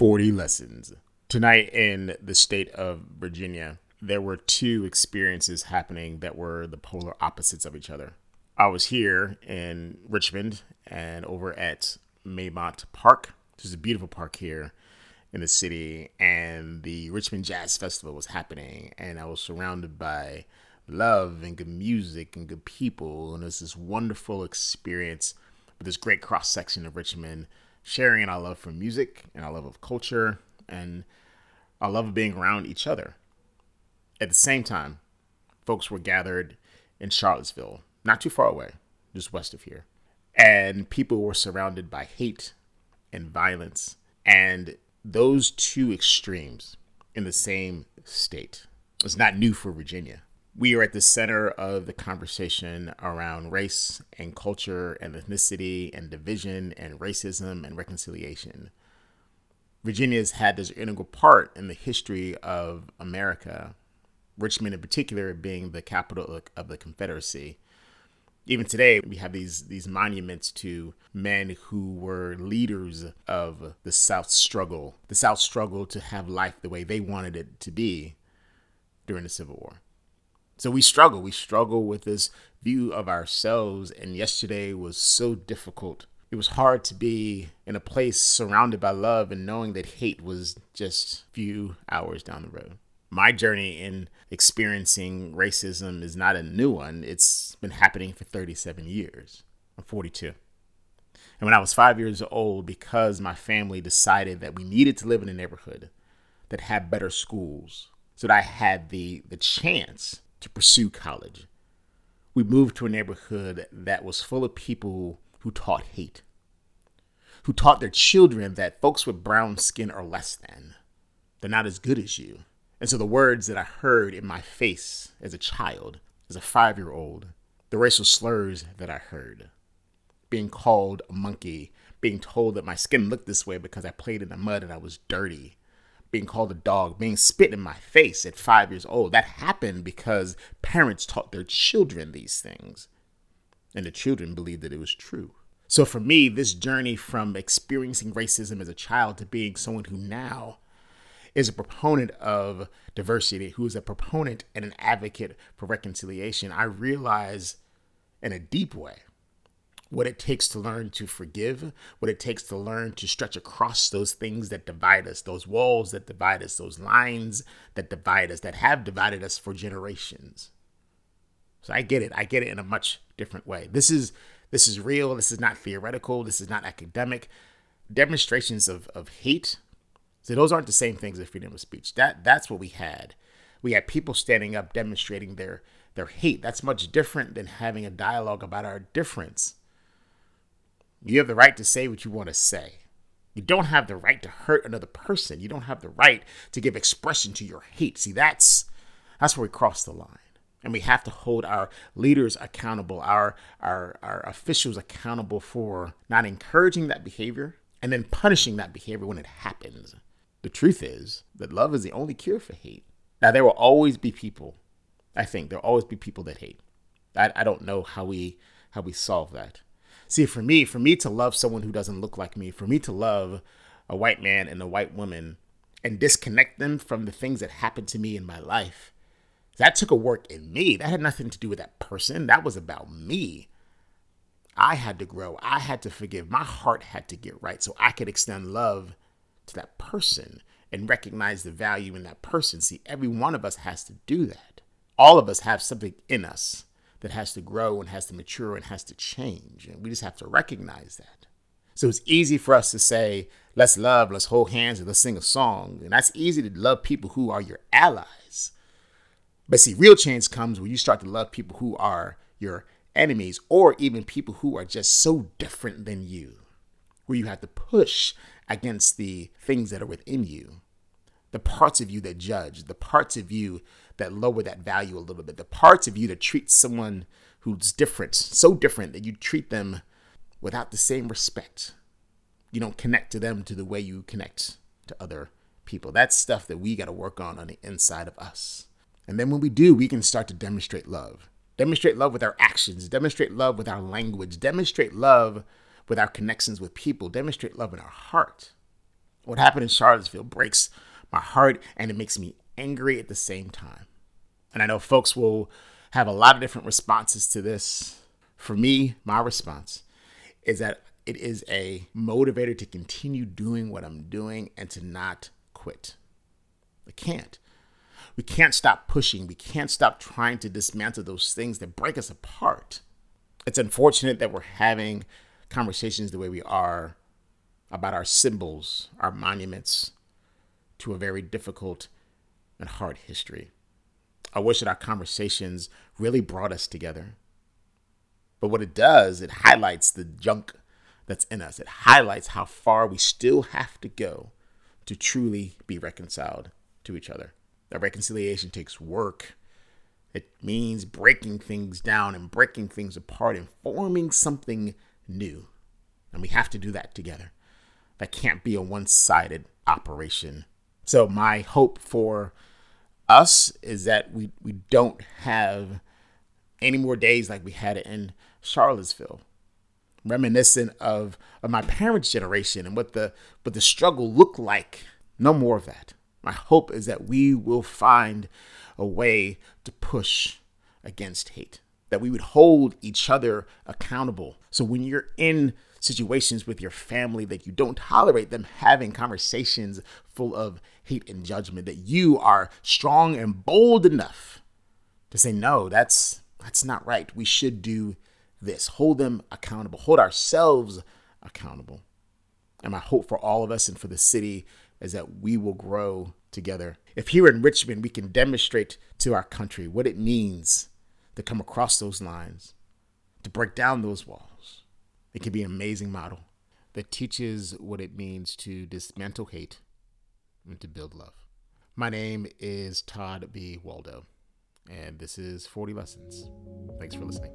40 lessons. Tonight in the state of Virginia, there were two experiences happening that were the polar opposites of each other. I was here in Richmond and over at Maymont Park. This is a beautiful park here in the city, and the Richmond Jazz Festival was happening, and I was surrounded by love and good music and good people, and it was this wonderful experience with this great cross section of Richmond, sharing our love for music and our love of culture and our love of being around each other. At the same time, folks were gathered in Charlottesville, not too far away, just west of here, and people were surrounded by hate and violence and those two extremes in the same state. It's not new for Virginia. We are at the center of the conversation around race and culture and ethnicity and division and racism and reconciliation. Virginia has had this integral part in the history of America, Richmond in particular being the capital of the Confederacy even today we have these these monuments to men who were leaders of the south struggle the south struggle to have life the way they wanted it to be during the civil war so we struggle we struggle with this view of ourselves and yesterday was so difficult it was hard to be in a place surrounded by love and knowing that hate was just a few hours down the road my journey in experiencing racism is not a new one. It's been happening for 37 years. I'm 42. And when I was five years old, because my family decided that we needed to live in a neighborhood that had better schools, so that I had the, the chance to pursue college, we moved to a neighborhood that was full of people who taught hate, who taught their children that folks with brown skin are less than. They're not as good as you and so the words that I heard in my face as a child, as a five year old, the racial slurs that I heard, being called a monkey, being told that my skin looked this way because I played in the mud and I was dirty, being called a dog, being spit in my face at five years old. That happened because parents taught their children these things, and the children believed that it was true. So for me, this journey from experiencing racism as a child to being someone who now is a proponent of diversity, who is a proponent and an advocate for reconciliation, I realize in a deep way what it takes to learn to forgive, what it takes to learn to stretch across those things that divide us, those walls that divide us, those lines that divide us, that have divided us for generations. So I get it. I get it in a much different way. This is this is real. This is not theoretical. This is not academic. Demonstrations of, of hate so those aren't the same things as freedom of speech. That that's what we had. We had people standing up demonstrating their their hate. That's much different than having a dialogue about our difference. You have the right to say what you want to say. You don't have the right to hurt another person. You don't have the right to give expression to your hate. See, that's that's where we cross the line. And we have to hold our leaders accountable, our our our officials accountable for not encouraging that behavior and then punishing that behavior when it happens. The truth is that love is the only cure for hate. Now, there will always be people, I think, there'll always be people that hate. I, I don't know how we how we solve that. See, for me, for me to love someone who doesn't look like me, for me to love a white man and a white woman and disconnect them from the things that happened to me in my life, that took a work in me. That had nothing to do with that person. That was about me. I had to grow. I had to forgive. My heart had to get right so I could extend love to that person and recognize the value in that person. See, every one of us has to do that. All of us have something in us that has to grow and has to mature and has to change. And we just have to recognize that. So it's easy for us to say, let's love, let's hold hands, and let's sing a song. And that's easy to love people who are your allies. But see, real change comes when you start to love people who are your enemies or even people who are just so different than you, where you have to push against the things that are within you, the parts of you that judge, the parts of you that lower that value a little bit, the parts of you that treat someone who's different, so different that you treat them without the same respect. You don't connect to them to the way you connect to other people. That's stuff that we got to work on on the inside of us. And then when we do, we can start to demonstrate love. Demonstrate love with our actions, demonstrate love with our language, demonstrate love with our connections with people, demonstrate love in our heart. What happened in Charlottesville breaks my heart and it makes me angry at the same time. And I know folks will have a lot of different responses to this. For me, my response is that it is a motivator to continue doing what I'm doing and to not quit. I can't. We can't stop pushing. We can't stop trying to dismantle those things that break us apart. It's unfortunate that we're having conversations the way we are about our symbols, our monuments to a very difficult and hard history. I wish that our conversations really brought us together. But what it does, it highlights the junk that's in us. It highlights how far we still have to go to truly be reconciled to each other. That reconciliation takes work. It means breaking things down and breaking things apart and forming something new. And we have to do that together. That can't be a one sided operation. So, my hope for us is that we, we don't have any more days like we had it in Charlottesville. Reminiscent of, of my parents' generation and what the what the struggle looked like. No more of that. My hope is that we will find a way to push against hate, that we would hold each other accountable. So when you're in situations with your family, that you don't tolerate them having conversations full of hate and judgment, that you are strong and bold enough to say, no, that's that's not right. We should do this. Hold them accountable. Hold ourselves accountable. And my hope for all of us and for the city is that we will grow together. If here in Richmond we can demonstrate to our country what it means to come across those lines, to break down those walls, it can be an amazing model that teaches what it means to dismantle hate and to build love. My name is Todd B. Waldo, and this is 40 Lessons. Thanks for listening.